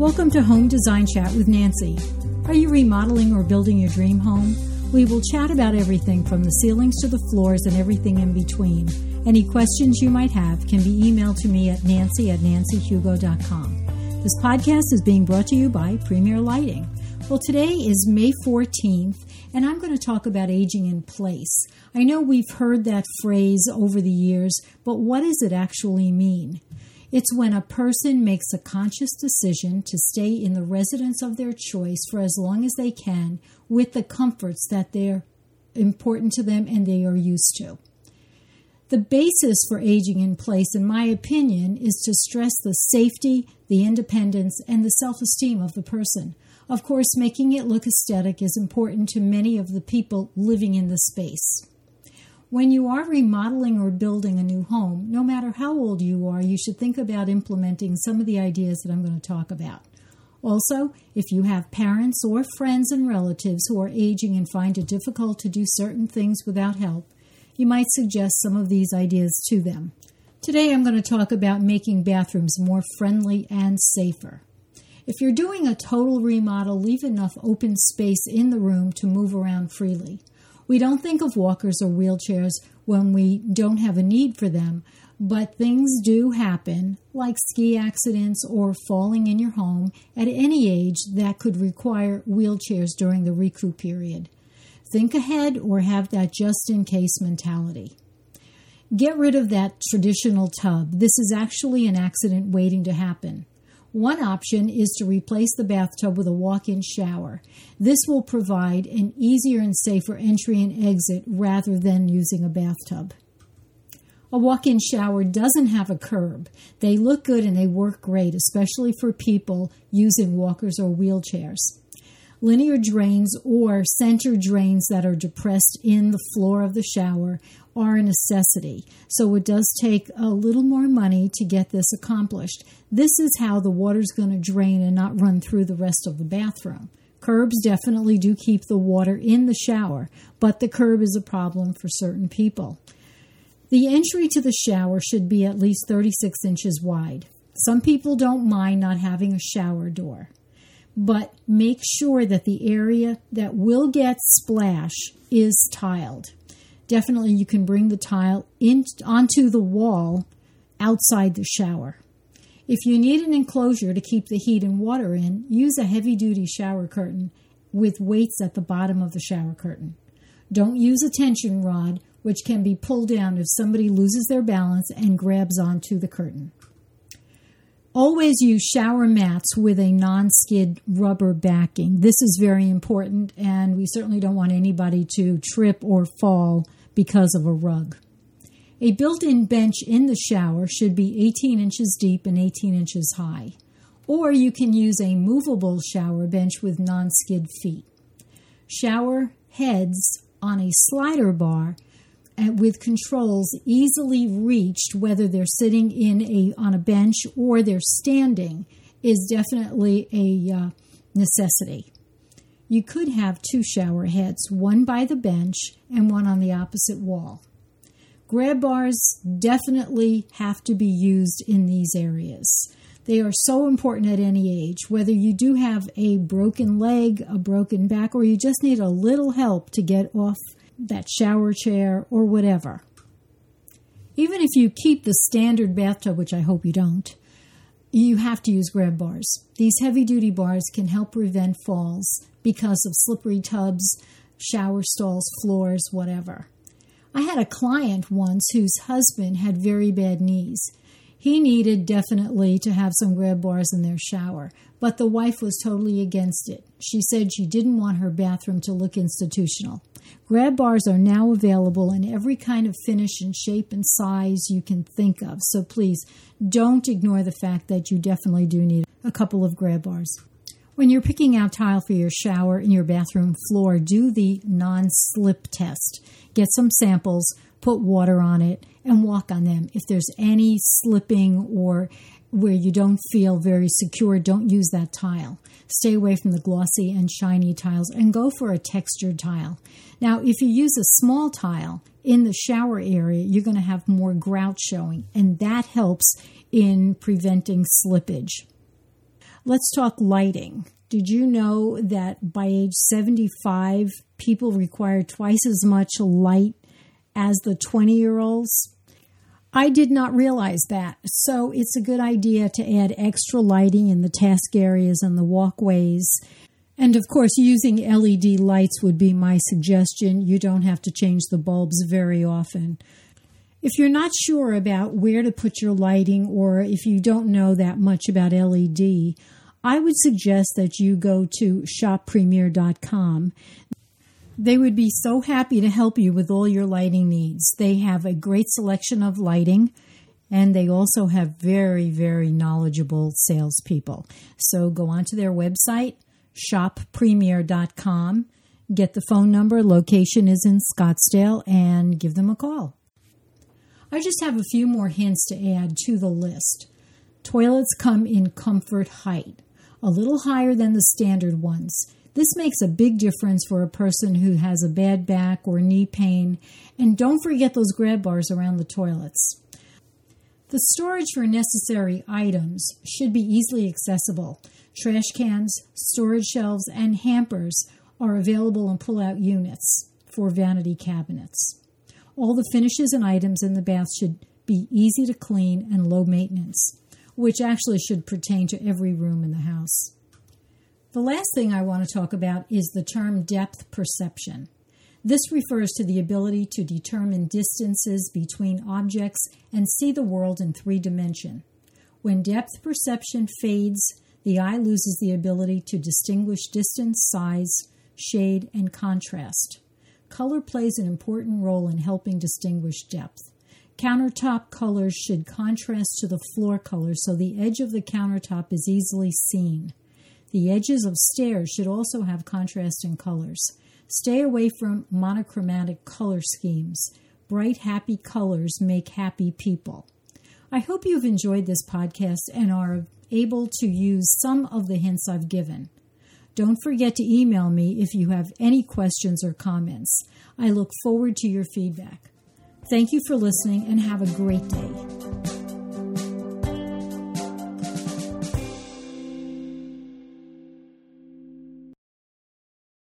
Welcome to Home Design Chat with Nancy. Are you remodeling or building your dream home? We will chat about everything from the ceilings to the floors and everything in between. Any questions you might have can be emailed to me at nancy at nancyhugo.com. This podcast is being brought to you by Premier Lighting. Well, today is May 14th, and I'm going to talk about aging in place. I know we've heard that phrase over the years, but what does it actually mean? It's when a person makes a conscious decision to stay in the residence of their choice for as long as they can with the comforts that they're important to them and they are used to. The basis for aging in place, in my opinion, is to stress the safety, the independence, and the self esteem of the person. Of course, making it look aesthetic is important to many of the people living in the space. When you are remodeling or building a new home, no matter how old you are, you should think about implementing some of the ideas that I'm going to talk about. Also, if you have parents or friends and relatives who are aging and find it difficult to do certain things without help, you might suggest some of these ideas to them. Today, I'm going to talk about making bathrooms more friendly and safer. If you're doing a total remodel, leave enough open space in the room to move around freely. We don't think of walkers or wheelchairs when we don't have a need for them, but things do happen, like ski accidents or falling in your home at any age that could require wheelchairs during the recoup period. Think ahead or have that just in case mentality. Get rid of that traditional tub. This is actually an accident waiting to happen. One option is to replace the bathtub with a walk in shower. This will provide an easier and safer entry and exit rather than using a bathtub. A walk in shower doesn't have a curb. They look good and they work great, especially for people using walkers or wheelchairs. Linear drains or center drains that are depressed in the floor of the shower are a necessity. So it does take a little more money to get this accomplished. This is how the water's going to drain and not run through the rest of the bathroom. Curbs definitely do keep the water in the shower, but the curb is a problem for certain people. The entry to the shower should be at least 36 inches wide. Some people don't mind not having a shower door but make sure that the area that will get splash is tiled. Definitely, you can bring the tile in onto the wall outside the shower. If you need an enclosure to keep the heat and water in, use a heavy duty shower curtain with weights at the bottom of the shower curtain. Don't use a tension rod, which can be pulled down if somebody loses their balance and grabs onto the curtain. Always use shower mats with a non skid rubber backing. This is very important, and we certainly don't want anybody to trip or fall because of a rug. A built in bench in the shower should be 18 inches deep and 18 inches high. Or you can use a movable shower bench with non skid feet. Shower heads on a slider bar with controls easily reached, whether they're sitting in a on a bench or they're standing, is definitely a uh, necessity. You could have two shower heads, one by the bench and one on the opposite wall. Grab bars definitely have to be used in these areas. They are so important at any age, whether you do have a broken leg, a broken back, or you just need a little help to get off that shower chair, or whatever. Even if you keep the standard bathtub, which I hope you don't, you have to use grab bars. These heavy duty bars can help prevent falls because of slippery tubs, shower stalls, floors, whatever. I had a client once whose husband had very bad knees. He needed definitely to have some grab bars in their shower, but the wife was totally against it. She said she didn't want her bathroom to look institutional. Grab bars are now available in every kind of finish and shape and size you can think of. So please don't ignore the fact that you definitely do need a couple of grab bars. When you're picking out tile for your shower and your bathroom floor, do the non slip test. Get some samples, put water on it, and walk on them. If there's any slipping or where you don't feel very secure, don't use that tile. Stay away from the glossy and shiny tiles and go for a textured tile. Now, if you use a small tile in the shower area, you're going to have more grout showing, and that helps in preventing slippage. let's talk lighting. Did you know that by age 75, people require twice as much light as the 20 year olds? I did not realize that. So it's a good idea to add extra lighting in the task areas and the walkways. And of course, using LED lights would be my suggestion. You don't have to change the bulbs very often. If you're not sure about where to put your lighting or if you don't know that much about LED, I would suggest that you go to shoppremier.com. They would be so happy to help you with all your lighting needs. They have a great selection of lighting and they also have very, very knowledgeable salespeople. So go onto their website, shoppremier.com, get the phone number, location is in Scottsdale, and give them a call. I just have a few more hints to add to the list. Toilets come in comfort height, a little higher than the standard ones. This makes a big difference for a person who has a bad back or knee pain. And don't forget those grab bars around the toilets. The storage for necessary items should be easily accessible. Trash cans, storage shelves, and hampers are available in pull out units for vanity cabinets. All the finishes and items in the bath should be easy to clean and low maintenance, which actually should pertain to every room in the house. The last thing I want to talk about is the term depth perception. This refers to the ability to determine distances between objects and see the world in three dimension. When depth perception fades, the eye loses the ability to distinguish distance, size, shade, and contrast. Color plays an important role in helping distinguish depth. Countertop colors should contrast to the floor color so the edge of the countertop is easily seen. The edges of stairs should also have contrasting colors. Stay away from monochromatic color schemes. Bright, happy colors make happy people. I hope you've enjoyed this podcast and are able to use some of the hints I've given. Don't forget to email me if you have any questions or comments. I look forward to your feedback. Thank you for listening and have a great day.